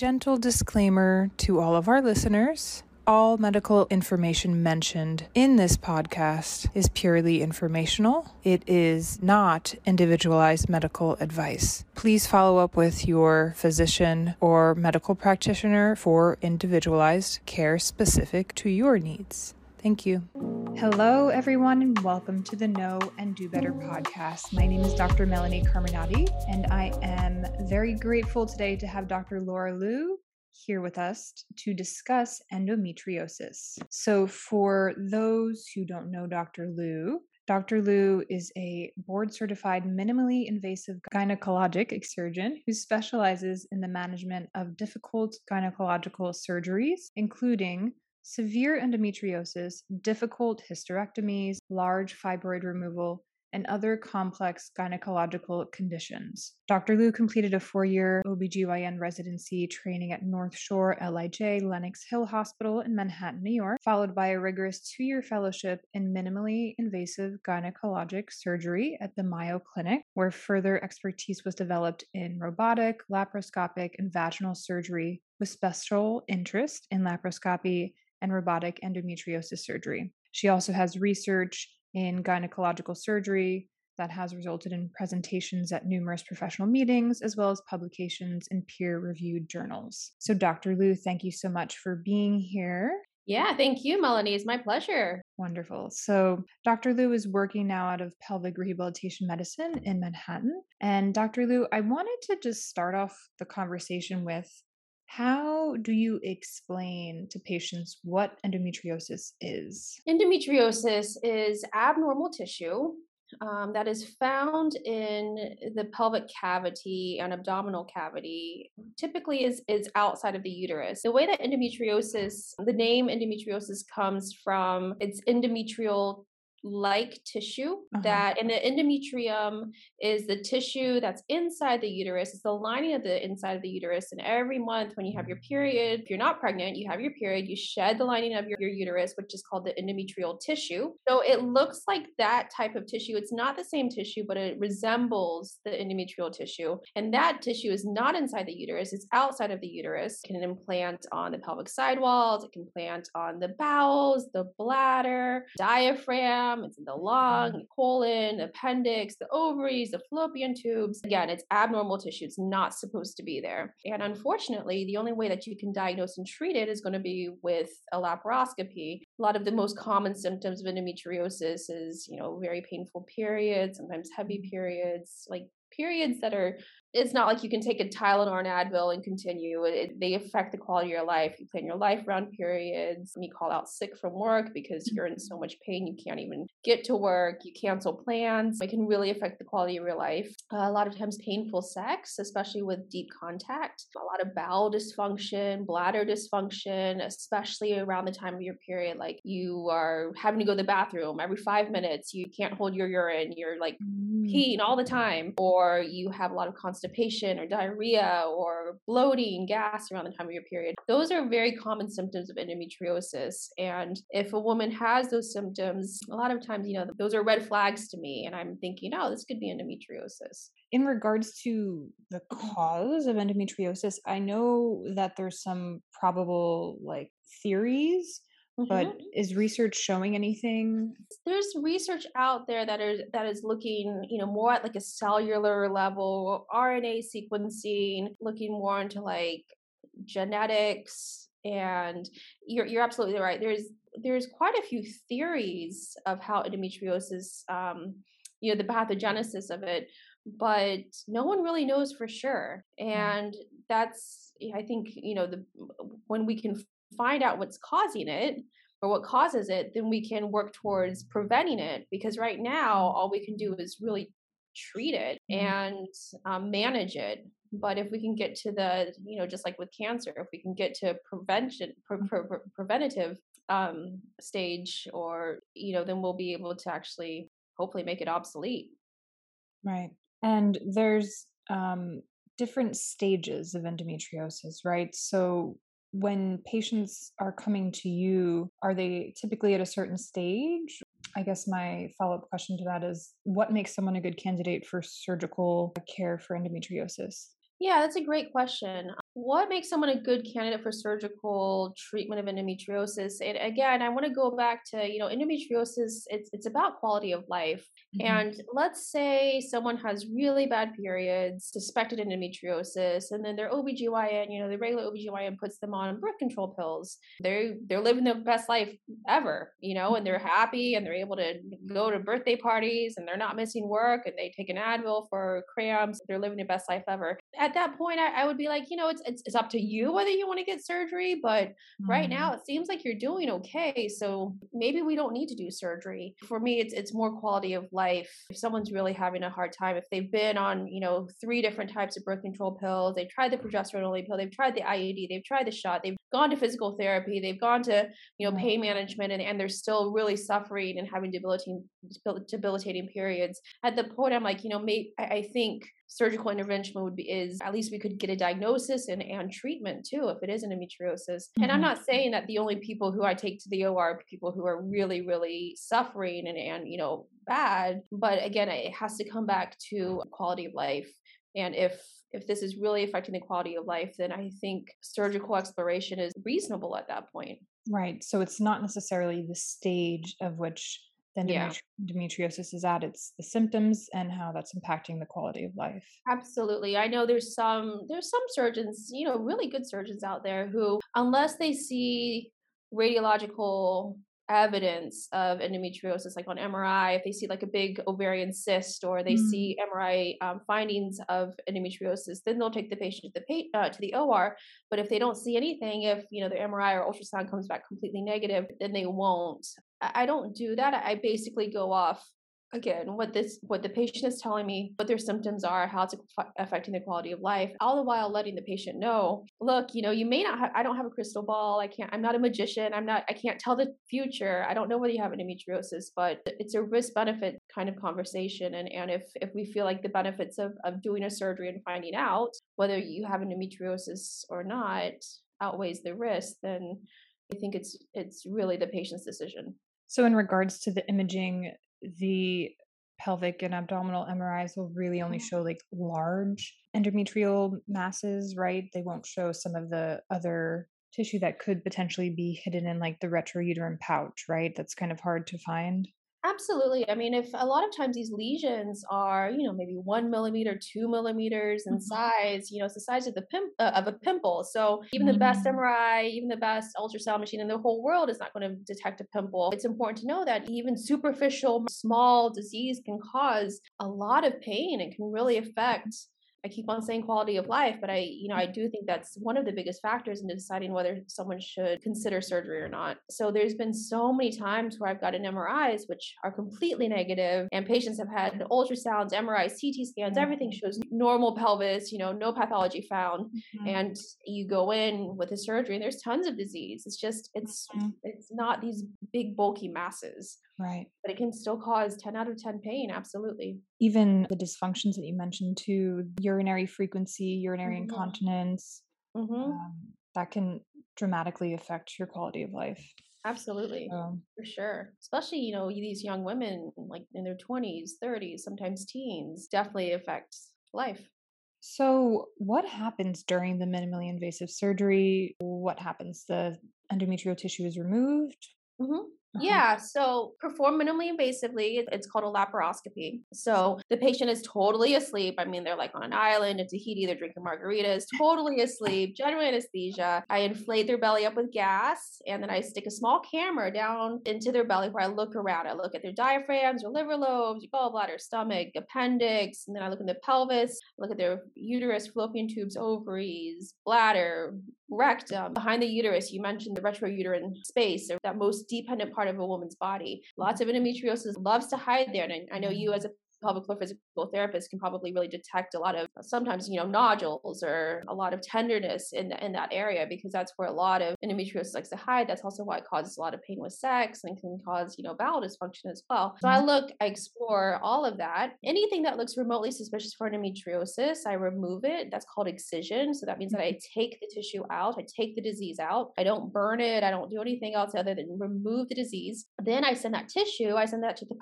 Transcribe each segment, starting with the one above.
Gentle disclaimer to all of our listeners. All medical information mentioned in this podcast is purely informational. It is not individualized medical advice. Please follow up with your physician or medical practitioner for individualized care specific to your needs. Thank you. Hello, everyone, and welcome to the Know and Do Better podcast. My name is Dr. Melanie Carminati, and I am very grateful today to have Dr. Laura Liu here with us to discuss endometriosis. So, for those who don't know Dr. Liu, Dr. Liu is a board certified minimally invasive gynecologic surgeon who specializes in the management of difficult gynecological surgeries, including severe endometriosis, difficult hysterectomies, large fibroid removal, and other complex gynecological conditions. Dr. Liu completed a four year OBGYN residency training at North Shore LIJ Lenox Hill Hospital in Manhattan, New York, followed by a rigorous two year fellowship in minimally invasive gynecologic surgery at the Mayo Clinic, where further expertise was developed in robotic, laparoscopic, and vaginal surgery with special interest in laparoscopy and robotic endometriosis surgery. She also has research in gynecological surgery that has resulted in presentations at numerous professional meetings as well as publications in peer reviewed journals. So, Dr. Liu, thank you so much for being here. Yeah, thank you, Melanie. It's my pleasure. Wonderful. So, Dr. Liu is working now out of pelvic rehabilitation medicine in Manhattan. And, Dr. Liu, I wanted to just start off the conversation with how do you explain to patients what endometriosis is? Endometriosis is abnormal tissue um, that is found in the pelvic cavity and abdominal cavity typically is is outside of the uterus the way that endometriosis the name endometriosis comes from its endometrial like tissue uh-huh. that and the endometrium is the tissue that's inside the uterus it's the lining of the inside of the uterus and every month when you have your period if you're not pregnant you have your period you shed the lining of your, your uterus which is called the endometrial tissue so it looks like that type of tissue it's not the same tissue but it resembles the endometrial tissue and that tissue is not inside the uterus it's outside of the uterus it can implant on the pelvic sidewalls it can plant on the bowels the bladder diaphragm it's in the lung, mm-hmm. colon, appendix, the ovaries, the fallopian tubes. Again, it's abnormal tissue. It's not supposed to be there. And unfortunately, the only way that you can diagnose and treat it is going to be with a laparoscopy. A lot of the most common symptoms of endometriosis is, you know, very painful periods, sometimes heavy periods, like periods that are it's not like you can take a Tylenol or an Advil and continue. It, they affect the quality of your life. You plan your life around periods. You call out sick from work because you're in so much pain you can't even get to work. You cancel plans. It can really affect the quality of your life. Uh, a lot of times, painful sex, especially with deep contact. A lot of bowel dysfunction, bladder dysfunction, especially around the time of your period. Like you are having to go to the bathroom every five minutes. You can't hold your urine. You're like mm. peeing all the time, or you have a lot of constipation constipation or diarrhea or bloating, gas around the time of your period. Those are very common symptoms of endometriosis. And if a woman has those symptoms, a lot of times, you know, those are red flags to me. And I'm thinking, oh, this could be endometriosis. In regards to the mm-hmm. cause of endometriosis, I know that there's some probable like theories but mm-hmm. is research showing anything there's research out there that is that is looking you know more at like a cellular level rna sequencing looking more into like genetics and you're you're absolutely right there's there's quite a few theories of how endometriosis um you know the pathogenesis of it but no one really knows for sure mm. and that's i think you know the when we can find out what's causing it or what causes it, then we can work towards preventing it. Because right now, all we can do is really treat it mm-hmm. and um, manage it. But if we can get to the, you know, just like with cancer, if we can get to prevention, pre- mm-hmm. pre- preventative um, stage, or you know, then we'll be able to actually hopefully make it obsolete. Right. And there's um, different stages of endometriosis, right? So when patients are coming to you, are they typically at a certain stage? I guess my follow up question to that is what makes someone a good candidate for surgical care for endometriosis? Yeah, that's a great question. What makes someone a good candidate for surgical treatment of endometriosis and again i want to go back to you know endometriosis it's it's about quality of life mm-hmm. and let's say someone has really bad periods suspected endometriosis and then their obgyn you know the regular obgyn puts them on birth control pills they're they're living their best life ever you know and they're mm-hmm. happy and they're able to go to birthday parties and they're not missing work and they take an advil for cramps they're living their best life ever at that point I, I would be like you know it's it's, it's up to you whether you want to get surgery but mm-hmm. right now it seems like you're doing okay so maybe we don't need to do surgery. For me it's it's more quality of life. If someone's really having a hard time if they've been on you know three different types of birth control pills they've tried the progesterone only pill they've tried the iud they've tried the shot they've gone to physical therapy they've gone to you know pain management and, and they're still really suffering and having debilitating debilitating periods at the point i'm like you know i, I think surgical intervention would be is at least we could get a diagnosis and, and treatment too if it is endometriosis mm-hmm. and i'm mm-hmm. not saying that the only people who i take to the or are people who are really really suffering and, and you know bad but again it has to come back to quality of life and if if this is really affecting the quality of life then i think surgical exploration is reasonable at that point right so it's not necessarily the stage of which then yeah. endometriosis is at it's the symptoms and how that's impacting the quality of life absolutely i know there's some there's some surgeons you know really good surgeons out there who unless they see radiological evidence of endometriosis, like on MRI, if they see like a big ovarian cyst or they mm-hmm. see MRI um, findings of endometriosis, then they'll take the patient to the uh, to the OR. But if they don't see anything, if you know the MRI or ultrasound comes back completely negative, then they won't. I don't do that. I basically go off again what this what the patient is telling me what their symptoms are how it's affecting their quality of life all the while letting the patient know look you know you may not have i don't have a crystal ball i can't i'm not a magician i'm not i can't tell the future i don't know whether you have endometriosis but it's a risk benefit kind of conversation and and if if we feel like the benefits of of doing a surgery and finding out whether you have endometriosis or not outweighs the risk then i think it's it's really the patient's decision. So, in regards to the imaging, the pelvic and abdominal MRIs will really only mm-hmm. show like large endometrial masses, right? They won't show some of the other tissue that could potentially be hidden in like the retrouterine pouch, right? That's kind of hard to find. Absolutely. I mean, if a lot of times these lesions are, you know, maybe one millimeter, two millimeters in mm-hmm. size, you know, it's the size of the pim- uh, of a pimple. So even the best MRI, mm-hmm. even the best ultrasound machine in the whole world is not going to detect a pimple. It's important to know that even superficial, small disease can cause a lot of pain It can really affect I keep on saying quality of life, but I, you know, I do think that's one of the biggest factors in deciding whether someone should consider surgery or not. So there's been so many times where I've gotten MRIs which are completely negative, and patients have had ultrasounds, MRIs, CT scans, everything shows normal pelvis, you know, no pathology found, mm-hmm. and you go in with a surgery and there's tons of disease. It's just it's mm-hmm. it's not these big bulky masses. Right. But it can still cause 10 out of 10 pain, absolutely. Even the dysfunctions that you mentioned too, urinary frequency, urinary mm-hmm. incontinence, mm-hmm. Um, that can dramatically affect your quality of life. Absolutely. for sure. Especially, you know, these young women like in their 20s, 30s, sometimes teens, definitely affects life. So, what happens during the minimally invasive surgery? What happens? The endometrial tissue is removed. Mm-hmm. Uh-huh. Yeah, so perform minimally invasively. It's called a laparoscopy. So the patient is totally asleep. I mean, they're like on an island in Tahiti, they're drinking margaritas, totally asleep, general anesthesia. I inflate their belly up with gas, and then I stick a small camera down into their belly where I look around. I look at their diaphragms, their liver lobes, your gallbladder, stomach, appendix, and then I look in the pelvis, look at their uterus, fallopian tubes, ovaries, bladder, rectum. Behind the uterus, you mentioned the retrouterine space, that most dependent part of a woman's body. Lots of endometriosis loves to hide there. And I know mm-hmm. you as a pelvic floor physical therapist can probably really detect a lot of sometimes you know nodules or a lot of tenderness in the, in that area because that's where a lot of endometriosis likes to hide. That's also why it causes a lot of pain with sex and can cause you know bowel dysfunction as well. So I mm-hmm. look, I explore all of that. Anything that looks remotely suspicious for endometriosis, I remove it. That's called excision. So that means that I mm-hmm. take the tissue out, I take the disease out. I don't burn it. I don't do anything else other than remove the disease. Then I send that tissue. I send that to the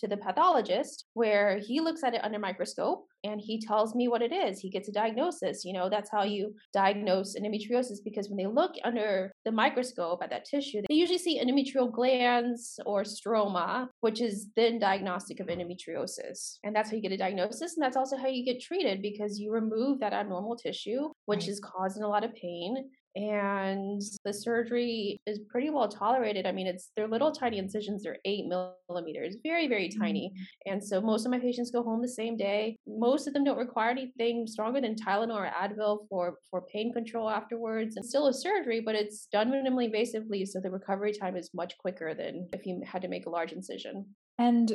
to the pathologist where where he looks at it under microscope and he tells me what it is. He gets a diagnosis. You know, that's how you diagnose endometriosis because when they look under the microscope at that tissue, they usually see endometrial glands or stroma, which is then diagnostic of endometriosis. And that's how you get a diagnosis. And that's also how you get treated because you remove that abnormal tissue, which right. is causing a lot of pain and the surgery is pretty well tolerated. I mean, it's they're little tiny incisions, they're eight millimeters, very, very tiny. Mm-hmm. And so most of my patients go home the same day. Most of them don't require anything stronger than Tylenol or Advil for, for pain control afterwards. And still a surgery, but it's done minimally invasively, so the recovery time is much quicker than if you had to make a large incision. And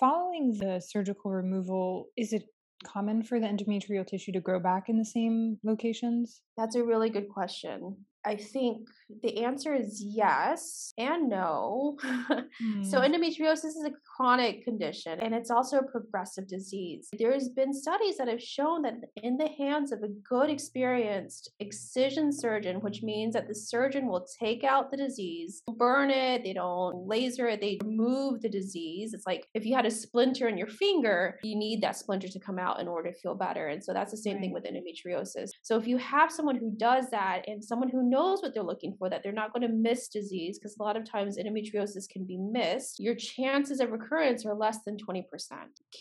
following the surgical removal, is it common for the endometrial tissue to grow back in the same locations? That's a really good question. I think the answer is yes and no. mm. So, hmm. endometriosis is a chronic condition and it's also a progressive disease. There's been studies that have shown that in the hands of a good, experienced excision surgeon, which means that the surgeon will take out the disease, burn it, they don't laser it, they remove the disease. It's like if you had a splinter in your finger, you need that splinter to come out in order to feel better. And so, that's the same right. thing with endometriosis. So, if you have someone who does that and someone who knows what they're looking for, that they're not going to miss disease, because a lot of times endometriosis can be missed, your chances of recurrence are less than 20%.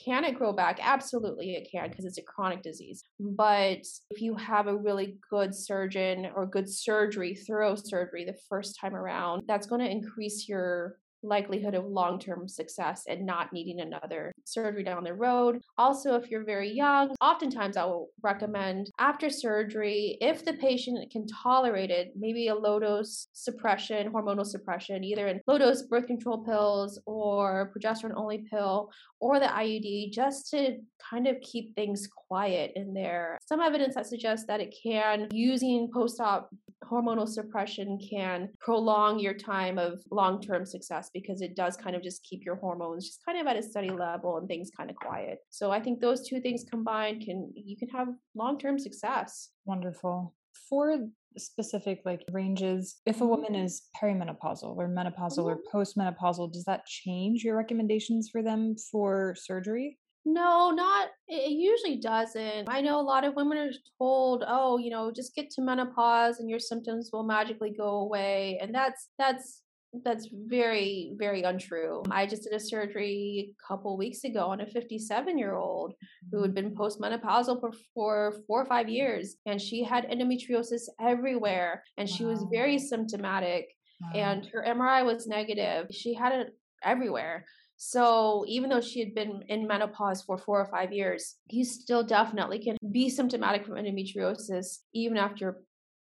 Can it grow back? Absolutely, it can, because it's a chronic disease. But if you have a really good surgeon or good surgery, thorough surgery the first time around, that's going to increase your likelihood of long term success and not needing another surgery down the road. Also, if you're very young, oftentimes I will recommend after surgery, if the patient can tolerate it, maybe a low dose suppression, hormonal suppression, either in low dose birth control pills or progesterone only pill or the IUD, just to kind of keep things quiet in there. Some evidence that suggests that it can, using post op hormonal suppression, can prolong your time of long term success because it does kind of just keep your hormones just kind of at a steady level and things kind of quiet. So I think those two things combined can you can have long-term success. Wonderful. For specific like ranges if a woman mm-hmm. is perimenopausal or menopausal mm-hmm. or postmenopausal does that change your recommendations for them for surgery no, not it usually doesn't. I know a lot of women are told, "Oh, you know, just get to menopause and your symptoms will magically go away." And that's that's that's very very untrue i just did a surgery a couple weeks ago on a 57 year old who had mm-hmm. been postmenopausal for, for four or five years and she had endometriosis everywhere and wow. she was very symptomatic wow. and her mri was negative she had it everywhere so even though she had been in menopause for four or five years, you still definitely can be symptomatic from endometriosis even after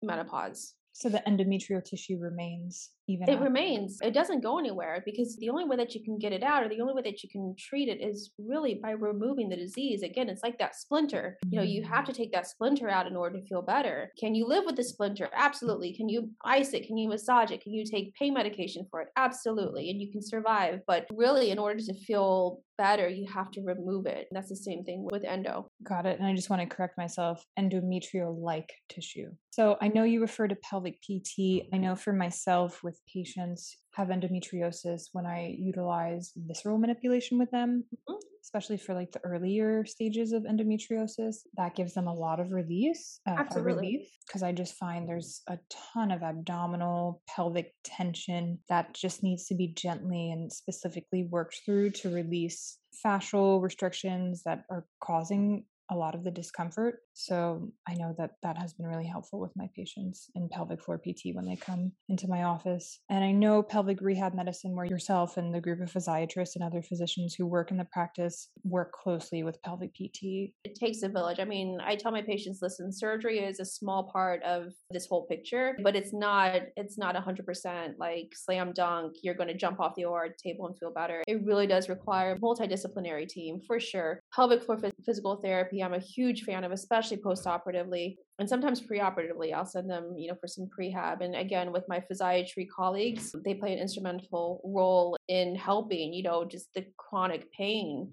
menopause. So the endometrial tissue remains even it remains. It doesn't go anywhere because the only way that you can get it out or the only way that you can treat it is really by removing the disease. Again it's like that splinter. You know you have mm. to take that splinter out in order to feel better. Can you live with the splinter? Absolutely. Can you ice it? Can you massage it? Can you take pain medication for it? Absolutely. And you can survive. But really in order to feel better you have to remove it. And that's the same thing with endo. Got it. And i just want to correct myself. Endometrial like tissue. So i know you refer to pelvic pt i know for myself with with patients have endometriosis when I utilize visceral manipulation with them, mm-hmm. especially for like the earlier stages of endometriosis. That gives them a lot of release, uh, Absolutely. relief, because I just find there's a ton of abdominal pelvic tension that just needs to be gently and specifically worked through to release fascial restrictions that are causing a lot of the discomfort. So I know that that has been really helpful with my patients in pelvic floor PT when they come into my office. And I know pelvic rehab medicine, where yourself and the group of physiatrists and other physicians who work in the practice work closely with pelvic PT. It takes a village. I mean, I tell my patients, listen, surgery is a small part of this whole picture, but it's not. It's not 100% like slam dunk. You're going to jump off the OR table and feel better. It really does require a multidisciplinary team for sure. Pelvic floor physical therapy I'm a huge fan of, especially post-operatively and sometimes pre-operatively. I'll send them, you know, for some prehab. And again, with my physiatry colleagues, they play an instrumental role in helping, you know, just the chronic pain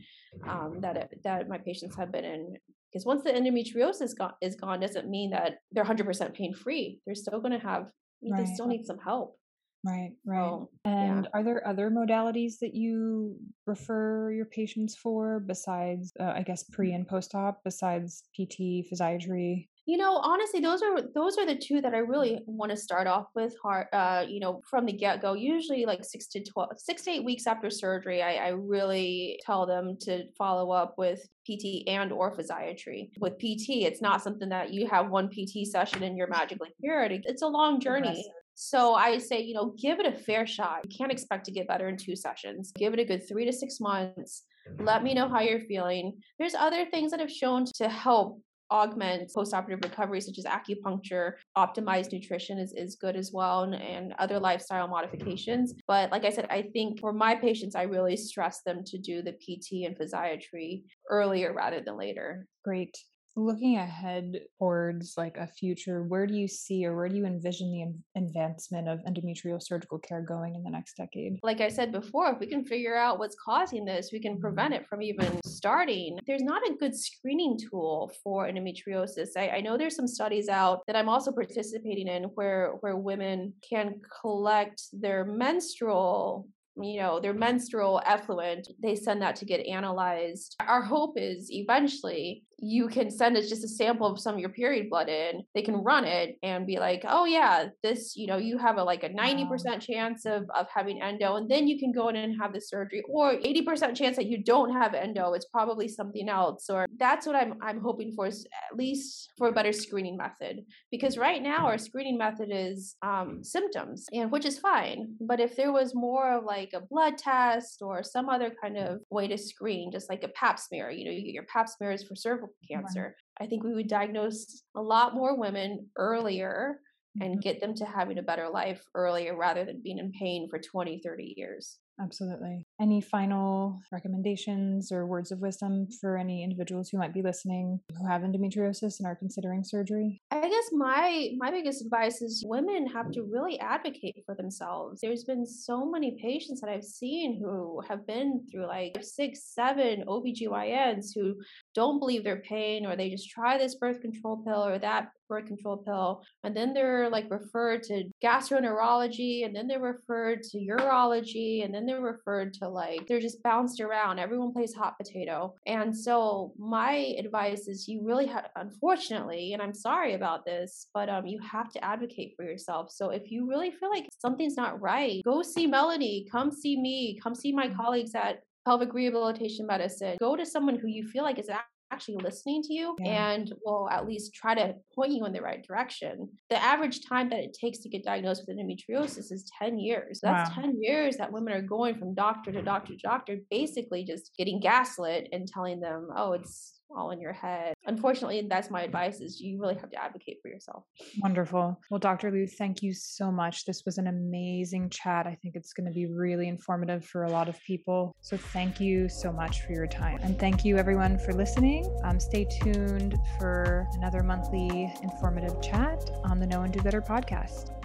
um, that that my patients have been in. Because once the endometriosis gone, is gone, doesn't mean that they're 100% pain free. They're still going to have, right. they still need some help. Right, right. So, and yeah. are there other modalities that you refer your patients for besides, uh, I guess, pre and post op, besides PT, physiatry? You know, honestly, those are those are the two that I really want to start off with. Heart, uh, you know, from the get go. Usually, like six to twelve, six to eight weeks after surgery, I, I really tell them to follow up with PT and or physiatry. With PT, it's not something that you have one PT session and you're magically cured. It's a long journey. So I say, you know, give it a fair shot. You can't expect to get better in two sessions. Give it a good three to six months. Let me know how you're feeling. There's other things that have shown to help augment postoperative recovery, such as acupuncture, optimized nutrition is, is good as well, and, and other lifestyle modifications. But like I said, I think for my patients, I really stress them to do the PT and physiatry earlier rather than later. Great looking ahead towards like a future where do you see or where do you envision the advancement of endometrial surgical care going in the next decade like i said before if we can figure out what's causing this we can mm-hmm. prevent it from even starting there's not a good screening tool for endometriosis I, I know there's some studies out that i'm also participating in where where women can collect their menstrual you know, their menstrual effluent, they send that to get analyzed. Our hope is eventually you can send us just a sample of some of your period blood in. They can run it and be like, oh yeah, this, you know, you have a like a 90% wow. chance of, of having endo. And then you can go in and have the surgery or 80% chance that you don't have endo. It's probably something else. Or that's what I'm I'm hoping for is at least for a better screening method. Because right now our screening method is um, symptoms and which is fine. But if there was more of like a blood test or some other kind of way to screen, just like a pap smear, you know, you get your pap smears for cervical cancer. Right. I think we would diagnose a lot more women earlier and mm-hmm. get them to having a better life earlier rather than being in pain for 20, 30 years. Absolutely. Any final recommendations or words of wisdom for any individuals who might be listening who have endometriosis and are considering surgery? I guess my my biggest advice is women have to really advocate for themselves. There's been so many patients that I've seen who have been through like six, seven OBGYNs who don't believe their pain or they just try this birth control pill or that birth control pill and then they're like referred to gastroenterology and then they're referred to urology and then they're referred to like they're just bounced around. Everyone plays hot potato. And so my advice is you really have unfortunately and i'm sorry about this but um you have to advocate for yourself. So if you really feel like something's not right go see melanie. Come see me. Come see my mm-hmm. colleagues at pelvic rehabilitation medicine. Go to someone who you feel like is actually listening to you yeah. and will at least try to point you in the right direction. The average time that it takes to get diagnosed with endometriosis is 10 years. That's wow. 10 years that women are going from doctor to doctor to doctor, basically just getting gaslit and telling them, oh, it's all in your head. Unfortunately, that's my advice is you really have to advocate for yourself. Wonderful. Well, Dr. Liu, thank you so much. This was an amazing chat. I think it's going to be really informative for a lot of people. So thank you so much for your time. And thank you everyone for listening. Um, stay tuned for another monthly informative chat on the Know and Do Better podcast.